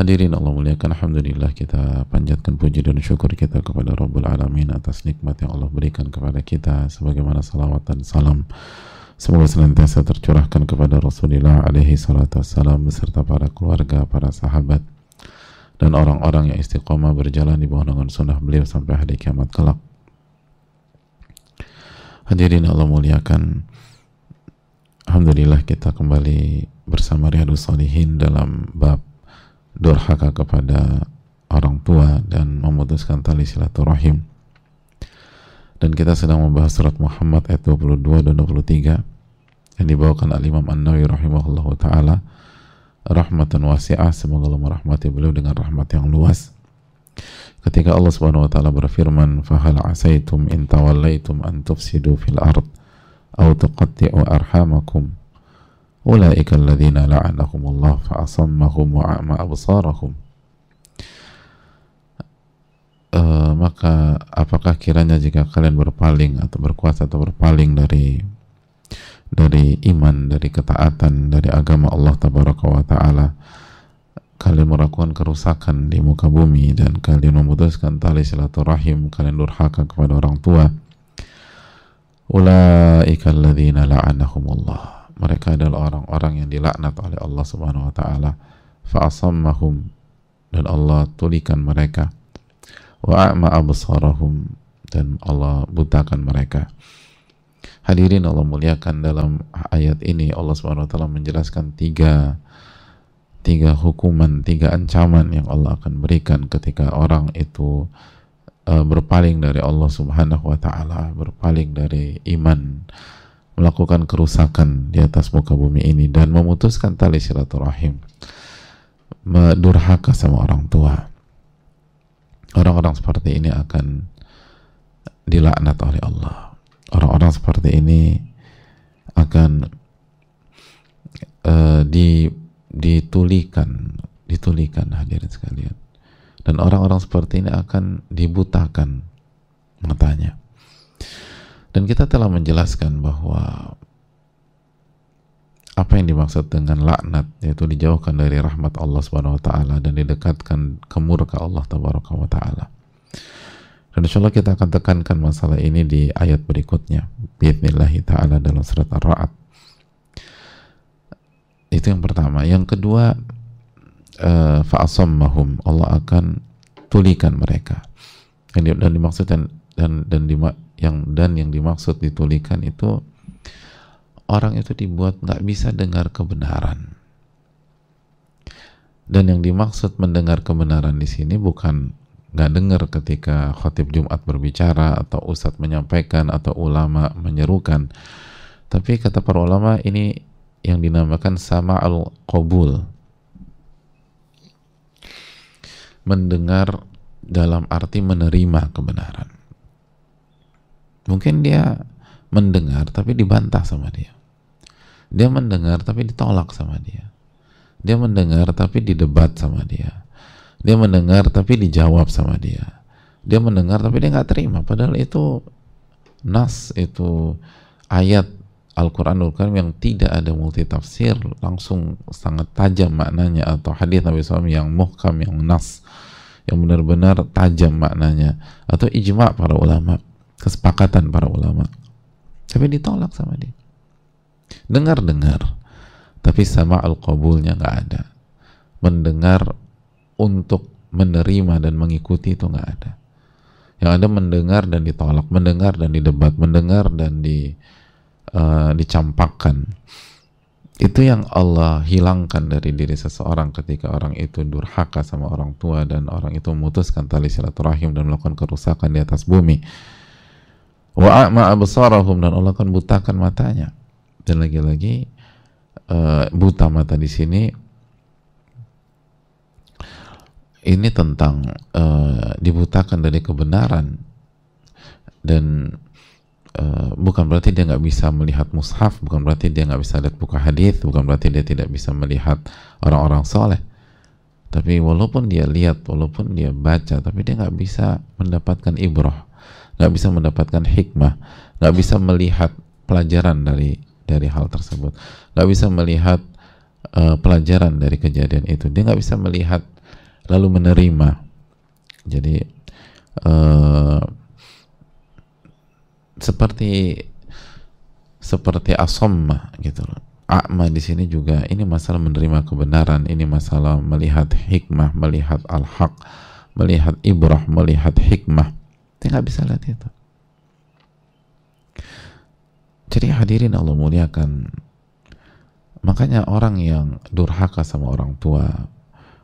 Hadirin Allah muliakan Alhamdulillah kita panjatkan puji dan syukur kita kepada Rabbul Alamin atas nikmat yang Allah berikan kepada kita sebagaimana salawat dan salam. Semoga senantiasa tercurahkan kepada Rasulullah alaihi salatu wassalam beserta para keluarga, para sahabat dan orang-orang yang istiqomah berjalan di bawah naungan sunnah beliau sampai hari kiamat kelak. Hadirin Allah muliakan Alhamdulillah kita kembali bersama Riyadus Salihin dalam bab durhaka kepada orang tua dan memutuskan tali silaturahim. Dan kita sedang membahas surat Muhammad ayat 22 dan 23 yang dibawakan al-Imam An-Nawi rahimahullah ta'ala. Rahmatan wasi'ah semoga Allah merahmati beliau dengan rahmat yang luas. Ketika Allah subhanahu wa ta'ala berfirman fahal asaitum in tawallaitum an tufsidu fil ard au tuqatti'u arhamakum ulaika alladzina la'anahumullah fa'asammahum wa'ama absarahum. Uh, maka apakah kiranya jika kalian berpaling atau berkuasa atau berpaling dari dari iman, dari ketaatan, dari agama Allah tabaraka wa taala kalian melakukan kerusakan di muka bumi dan kalian memutuskan tali silaturahim kalian durhaka kepada orang tua. Ulaika alladzina la'anahumullah mereka adalah orang-orang yang dilaknat oleh Allah Subhanahu wa taala. Fa'asammahum dan Allah tulikan mereka. Wa a'ma absarahum dan Allah butakan mereka. Hadirin Allah muliakan dalam ayat ini. Allah Subhanahu wa taala menjelaskan tiga tiga hukuman, tiga ancaman yang Allah akan berikan ketika orang itu uh, berpaling dari Allah Subhanahu wa taala, berpaling dari iman, melakukan kerusakan di atas muka bumi ini dan memutuskan tali silaturahim durhaka sama orang tua. Orang-orang seperti ini akan dilaknat oleh Allah. Orang-orang seperti ini akan uh, di ditulikan ditulikan hadirin sekalian. Dan orang-orang seperti ini akan dibutakan matanya dan kita telah menjelaskan bahwa apa yang dimaksud dengan laknat yaitu dijauhkan dari rahmat Allah Subhanahu wa taala dan didekatkan ke murka Allah tabaraka wa taala. Dan insya Allah kita akan tekankan masalah ini di ayat berikutnya. Bismillahirrahmanirrahim taala dalam surat Ar-Ra'd. Itu yang pertama. Yang kedua, uh, fa'asammahum. Allah akan tulikan mereka. Dan, dan dimaksud dan dan dan yang dan yang dimaksud ditulikan itu orang itu dibuat nggak bisa dengar kebenaran. Dan yang dimaksud mendengar kebenaran di sini bukan nggak dengar ketika khotib Jumat berbicara atau ustadz menyampaikan atau ulama menyerukan. Tapi kata para ulama ini yang dinamakan sama al qabul mendengar dalam arti menerima kebenaran. Mungkin dia mendengar tapi dibantah sama dia. Dia mendengar tapi ditolak sama dia. Dia mendengar tapi didebat sama dia. Dia mendengar tapi dijawab sama dia. Dia mendengar tapi dia nggak terima. Padahal itu nas itu ayat Al-Quranul Karim yang tidak ada multi tafsir langsung sangat tajam maknanya atau hadis Nabi SAW yang muhkam yang nas yang benar-benar tajam maknanya atau ijma para ulama kesepakatan para ulama. Tapi ditolak sama dia. Dengar-dengar tapi sama al-qabulnya nggak ada. Mendengar untuk menerima dan mengikuti itu nggak ada. Yang ada mendengar dan ditolak mendengar dan didebat mendengar dan di uh, dicampakkan. Itu yang Allah hilangkan dari diri seseorang ketika orang itu durhaka sama orang tua dan orang itu memutuskan tali silaturahim dan melakukan kerusakan di atas bumi wa a'ma absarahum dan Allah akan butakan matanya. Dan lagi-lagi uh, buta mata di sini. Ini tentang uh, dibutakan dari kebenaran. Dan uh, bukan berarti dia nggak bisa melihat mushaf bukan berarti dia nggak bisa lihat buka hadis bukan berarti dia tidak bisa melihat orang-orang soleh. Tapi walaupun dia lihat walaupun dia baca tapi dia nggak bisa mendapatkan ibrah nggak bisa mendapatkan hikmah nggak bisa melihat pelajaran dari dari hal tersebut nggak bisa melihat uh, pelajaran dari kejadian itu dia nggak bisa melihat lalu menerima jadi uh, seperti seperti asamma gitu loh. A'ma di sini juga ini masalah menerima kebenaran, ini masalah melihat hikmah, melihat al-haq, melihat ibrah, melihat hikmah. Dia nggak bisa lihat itu. Jadi hadirin Allah muliakan. Makanya orang yang durhaka sama orang tua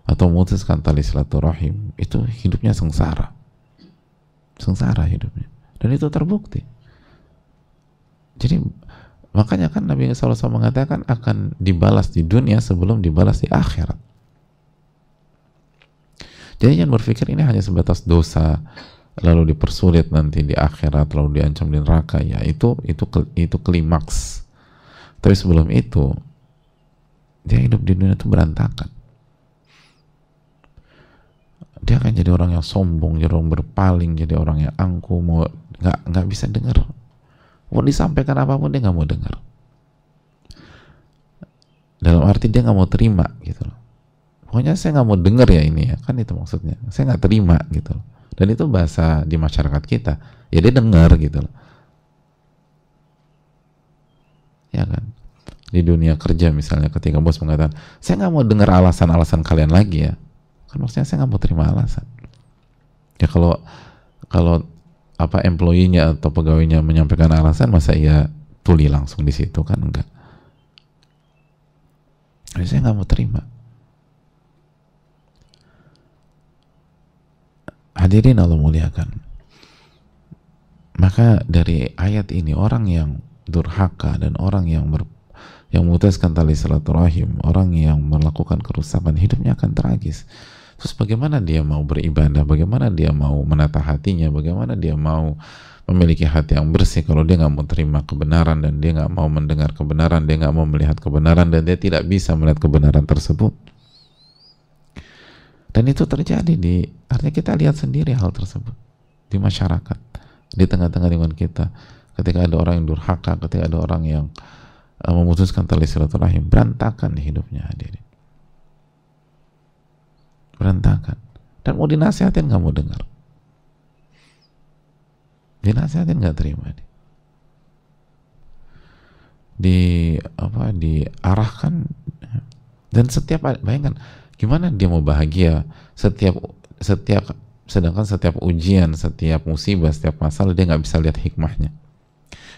atau memutuskan tali silaturahim itu hidupnya sengsara. Sengsara hidupnya. Dan itu terbukti. Jadi makanya kan Nabi SAW mengatakan akan dibalas di dunia sebelum dibalas di akhirat. Jadi jangan berpikir ini hanya sebatas dosa lalu dipersulit nanti di akhirat lalu diancam di neraka. Ya itu itu itu klimaks. Tapi sebelum itu dia hidup di dunia itu berantakan. Dia akan jadi orang yang sombong, jadi orang berpaling, jadi orang yang angkuh, mau nggak nggak bisa dengar. Mau disampaikan apa pun dia nggak mau dengar. Dalam arti dia nggak mau terima gitu pokoknya saya nggak mau dengar ya ini ya kan itu maksudnya. Saya nggak terima gitu loh dan itu bahasa di masyarakat kita. Ya dia dengar gitu loh. Ya kan? Di dunia kerja misalnya ketika bos mengatakan saya nggak mau dengar alasan-alasan kalian lagi ya. Kan maksudnya saya nggak mau terima alasan. Ya kalau kalau apa employee-nya atau pegawainya menyampaikan alasan masa ia tuli langsung di situ? Kan enggak. Jadi saya nggak mau terima hadirin Allah muliakan maka dari ayat ini orang yang durhaka dan orang yang ber, yang memutuskan tali silaturahim orang yang melakukan kerusakan hidupnya akan tragis Terus bagaimana dia mau beribadah? Bagaimana dia mau menata hatinya? Bagaimana dia mau memiliki hati yang bersih kalau dia nggak mau terima kebenaran dan dia nggak mau mendengar kebenaran, dia nggak mau melihat kebenaran dan dia tidak bisa melihat kebenaran tersebut. Dan itu terjadi di artinya kita lihat sendiri hal tersebut di masyarakat, di tengah-tengah lingkungan kita. Ketika ada orang yang durhaka, ketika ada orang yang uh, memutuskan tali silaturahim, berantakan hidupnya hadirin. Berantakan. Dan mau dinasihatin nggak mau dengar. Dinasihatin nggak terima nih di apa diarahkan. Dan setiap bayangkan gimana dia mau bahagia? Setiap setiap sedangkan setiap ujian setiap musibah setiap masalah dia nggak bisa lihat hikmahnya.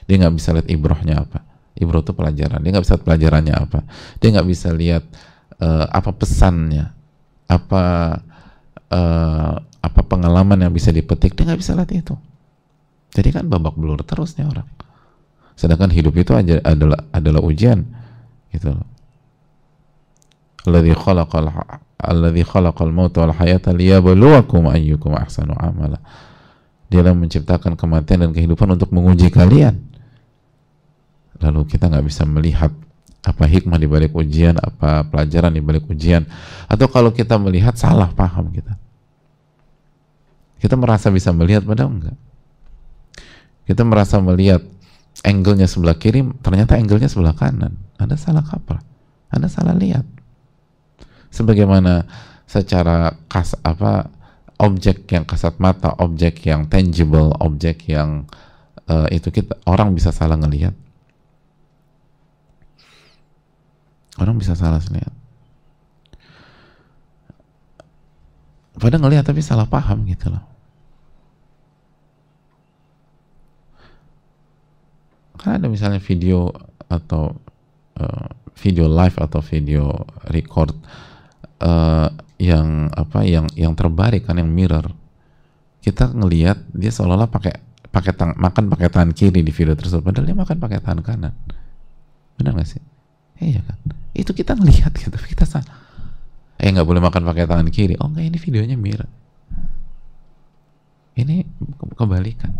Dia nggak bisa lihat ibrohnya apa. Ibroh itu pelajaran. Dia nggak bisa lihat pelajarannya apa. Dia nggak bisa lihat uh, apa pesannya apa uh, apa pengalaman yang bisa dipetik. Dia nggak bisa lihat itu. Jadi kan babak belur terus nih orang. Sedangkan hidup itu aja adalah adalah ujian gitu loh alladzi khalaqal alladzi khalaqal mauta wal hayata liyabluwakum ayyukum ahsanu amala dia yang menciptakan kematian dan kehidupan untuk menguji kalian lalu kita nggak bisa melihat apa hikmah di balik ujian, apa pelajaran di balik ujian. Atau kalau kita melihat salah paham kita. Kita merasa bisa melihat padahal enggak. Kita merasa melihat angle-nya sebelah kiri, ternyata angle-nya sebelah kanan. Anda salah kaprah. Anda salah lihat. Sebagaimana secara kas apa objek yang kasat mata, objek yang tangible, objek yang uh, itu kita orang bisa salah ngelihat. Orang bisa salah lihat pada ngelihat tapi salah paham gitu loh. Kan ada misalnya video atau uh, video live atau video record uh, yang apa yang yang terbalik kan yang mirror. Kita ngelihat dia seolah-olah pakai pakai tang makan pakai tangan kiri di video tersebut padahal dia makan pakai tangan kanan. Benar gak sih? Iya kan? Itu kita ngelihat gitu kita salah eh nggak boleh makan pakai tangan kiri. Oh enggak ini videonya mirip ini kebalikan.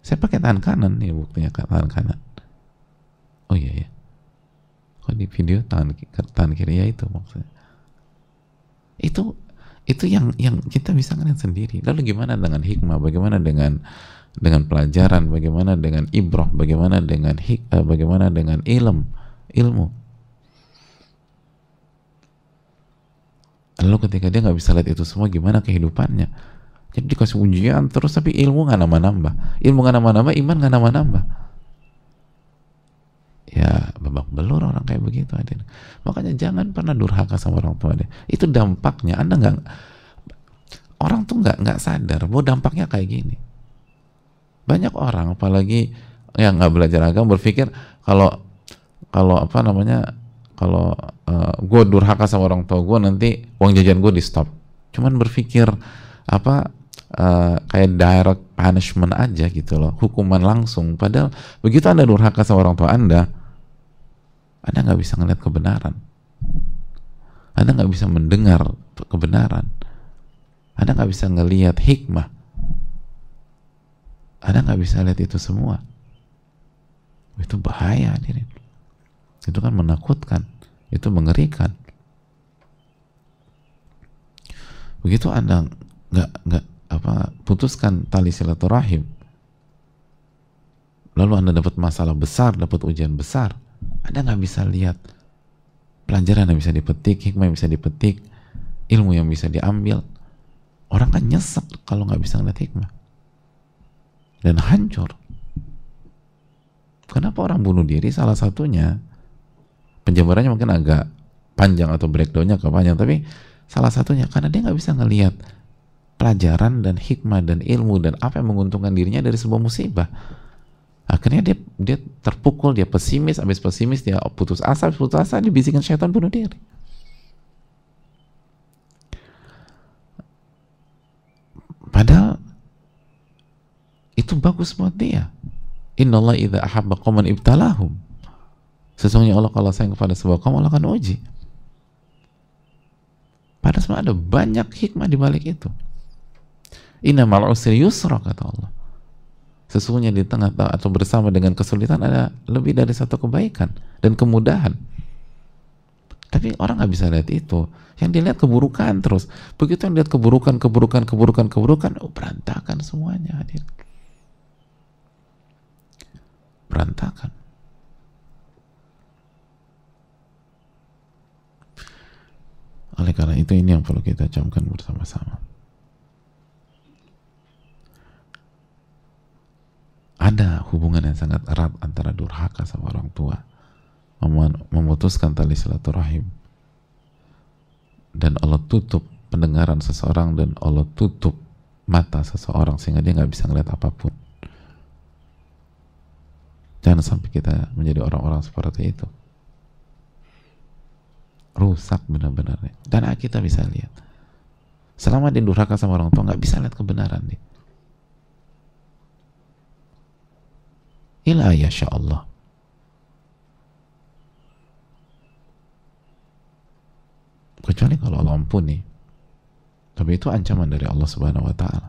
Saya pakai tangan kanan nih buktinya tangan kanan. Oh iya ya kok di video tangan tangan kiri ya itu maksudnya? Itu itu yang yang kita bisa ngeliat sendiri. Lalu gimana dengan hikmah? Bagaimana dengan dengan pelajaran? Bagaimana dengan ibroh? Bagaimana dengan hik uh, bagaimana dengan ilm ilmu? Lalu ketika dia nggak bisa lihat itu semua gimana kehidupannya? Jadi dikasih ujian terus tapi ilmu nggak nambah-nambah ilmu nggak nambah-nambah iman nggak nambah-nambah ya babak belur orang kayak begitu adil. makanya jangan pernah durhaka sama orang tua deh. Itu dampaknya anda nggak orang tuh nggak nggak sadar bahwa dampaknya kayak gini. Banyak orang apalagi yang nggak belajar agama berpikir kalau kalau apa namanya kalau uh, eh, gue durhaka sama orang tua gue nanti uang jajan gue di stop cuman berpikir apa uh, kayak direct punishment aja gitu loh. Hukuman langsung. Padahal begitu anda durhaka sama orang tua anda anda nggak bisa ngeliat kebenaran. Anda nggak bisa mendengar kebenaran. Anda nggak bisa ngeliat hikmah. Anda nggak bisa lihat itu semua. Itu bahaya, diri. Itu kan menakutkan. Itu mengerikan. Begitu Anda nggak nggak apa putuskan tali silaturahim, lalu Anda dapat masalah besar, dapat ujian besar, anda nggak bisa lihat pelajaran yang bisa dipetik, hikmah yang bisa dipetik, ilmu yang bisa diambil. Orang kan nyesek kalau nggak bisa ngeliat hikmah. Dan hancur. Kenapa orang bunuh diri? Salah satunya, penjabarannya mungkin agak panjang atau breakdownnya ke panjang, tapi salah satunya karena dia nggak bisa ngelihat pelajaran dan hikmah dan ilmu dan apa yang menguntungkan dirinya dari sebuah musibah akhirnya dia dia terpukul dia pesimis habis pesimis dia putus asa habis putus asa dibisikkan syaitan bunuh diri. Padahal itu bagus buat dia. Allah idha ahabba qawman ibtalahum. Sesungguhnya Allah kalau sayang kepada sebuah kaum Allah akan uji. Padahal sebenarnya ada banyak hikmah di balik itu. Inna mal usri yusra kata Allah sesungguhnya di tengah atau bersama dengan kesulitan ada lebih dari satu kebaikan dan kemudahan. Tapi orang nggak bisa lihat itu. Yang dilihat keburukan terus. Begitu yang lihat keburukan keburukan keburukan keburukan oh berantakan semuanya hadir. Berantakan. Oleh karena itu ini yang perlu kita camkan bersama-sama ada hubungan yang sangat erat antara durhaka sama orang tua. Memutuskan tali silaturahim. Dan Allah tutup pendengaran seseorang dan Allah tutup mata seseorang sehingga dia nggak bisa ngeliat apa pun. Jangan sampai kita menjadi orang-orang seperti itu. Rusak benar-benar dan kita bisa lihat. Selama dia durhaka sama orang tua nggak bisa lihat kebenaran nih ila yasha Allah kecuali kalau Allah ampuni. Tapi itu ancaman dari Allah subhanahu wa ta'ala.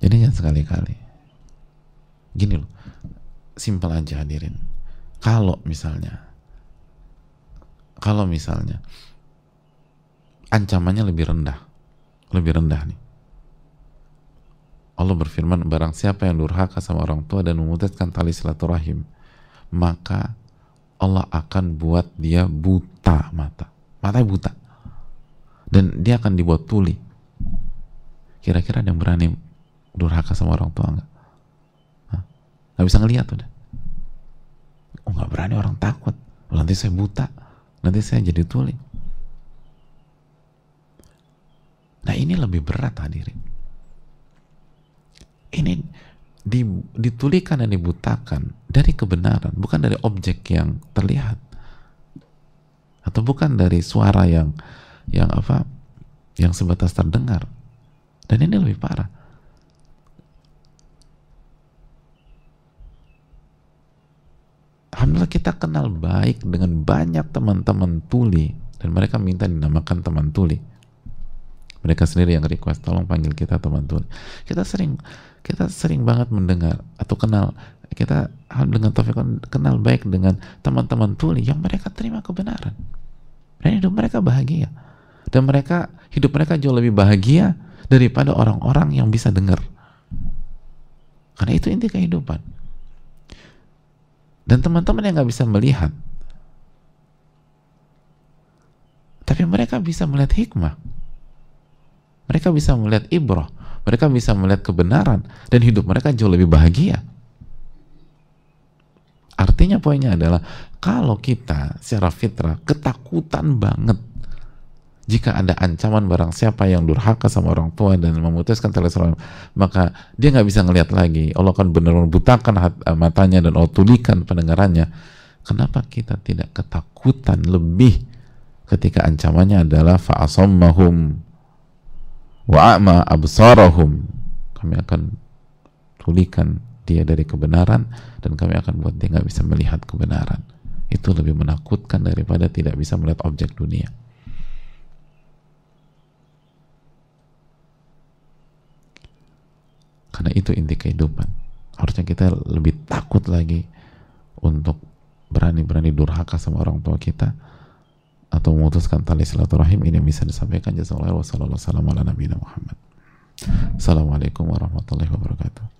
Jadi jangan sekali-kali. Gini loh simpel aja hadirin. Kalau misalnya kalau misalnya ancamannya lebih rendah lebih rendah nih Allah berfirman barang siapa yang durhaka sama orang tua dan memutuskan tali silaturahim maka Allah akan buat dia buta mata. Matanya buta. Dan dia akan dibuat tuli. Kira-kira ada yang berani durhaka sama orang tua nggak? Nggak bisa ngeliat udah. Oh nggak berani orang takut. Nanti saya buta. Nanti saya jadi tuli. Nah ini lebih berat hadirin ini ditulikan dan dibutakan dari kebenaran, bukan dari objek yang terlihat atau bukan dari suara yang yang apa yang sebatas terdengar. Dan ini lebih parah. Alhamdulillah kita kenal baik dengan banyak teman-teman tuli dan mereka minta dinamakan teman tuli. Mereka sendiri yang request tolong panggil kita teman tuli kita sering kita sering banget mendengar atau kenal kita dengan taufik kenal baik dengan teman-teman tuli yang mereka terima kebenaran. Dan hidup mereka bahagia. Dan mereka hidup mereka jauh lebih bahagia daripada orang-orang yang bisa dengar. Karena itu inti kehidupan. Dan teman-teman yang nggak bisa melihat tapi mereka bisa melihat hikmah mereka bisa melihat ibrah, mereka bisa melihat kebenaran dan hidup mereka jauh lebih bahagia. Artinya poinnya adalah kalau kita secara fitrah ketakutan banget jika ada ancaman barang siapa yang durhaka sama orang tua dan memutuskan tali maka dia nggak bisa ngelihat lagi. Allah akan benar-benar butakan eh, matanya dan Allah tulikan pendengarannya. Kenapa kita tidak ketakutan lebih ketika ancamannya adalah wa'ama absarahum. Kami akan tulikan dia dari kebenaran dan kami akan buat dia nggak bisa melihat kebenaran. Itu lebih menakutkan daripada tidak bisa melihat objek dunia. Karena itu inti kehidupan. Harusnya kita lebih takut lagi untuk berani-berani durhaka sama orang tua kita atau memutuskan tali silaturahim ini bisa disampaikan. Jazakallahu wassalamualaikum warahmatullahi wabarakatuh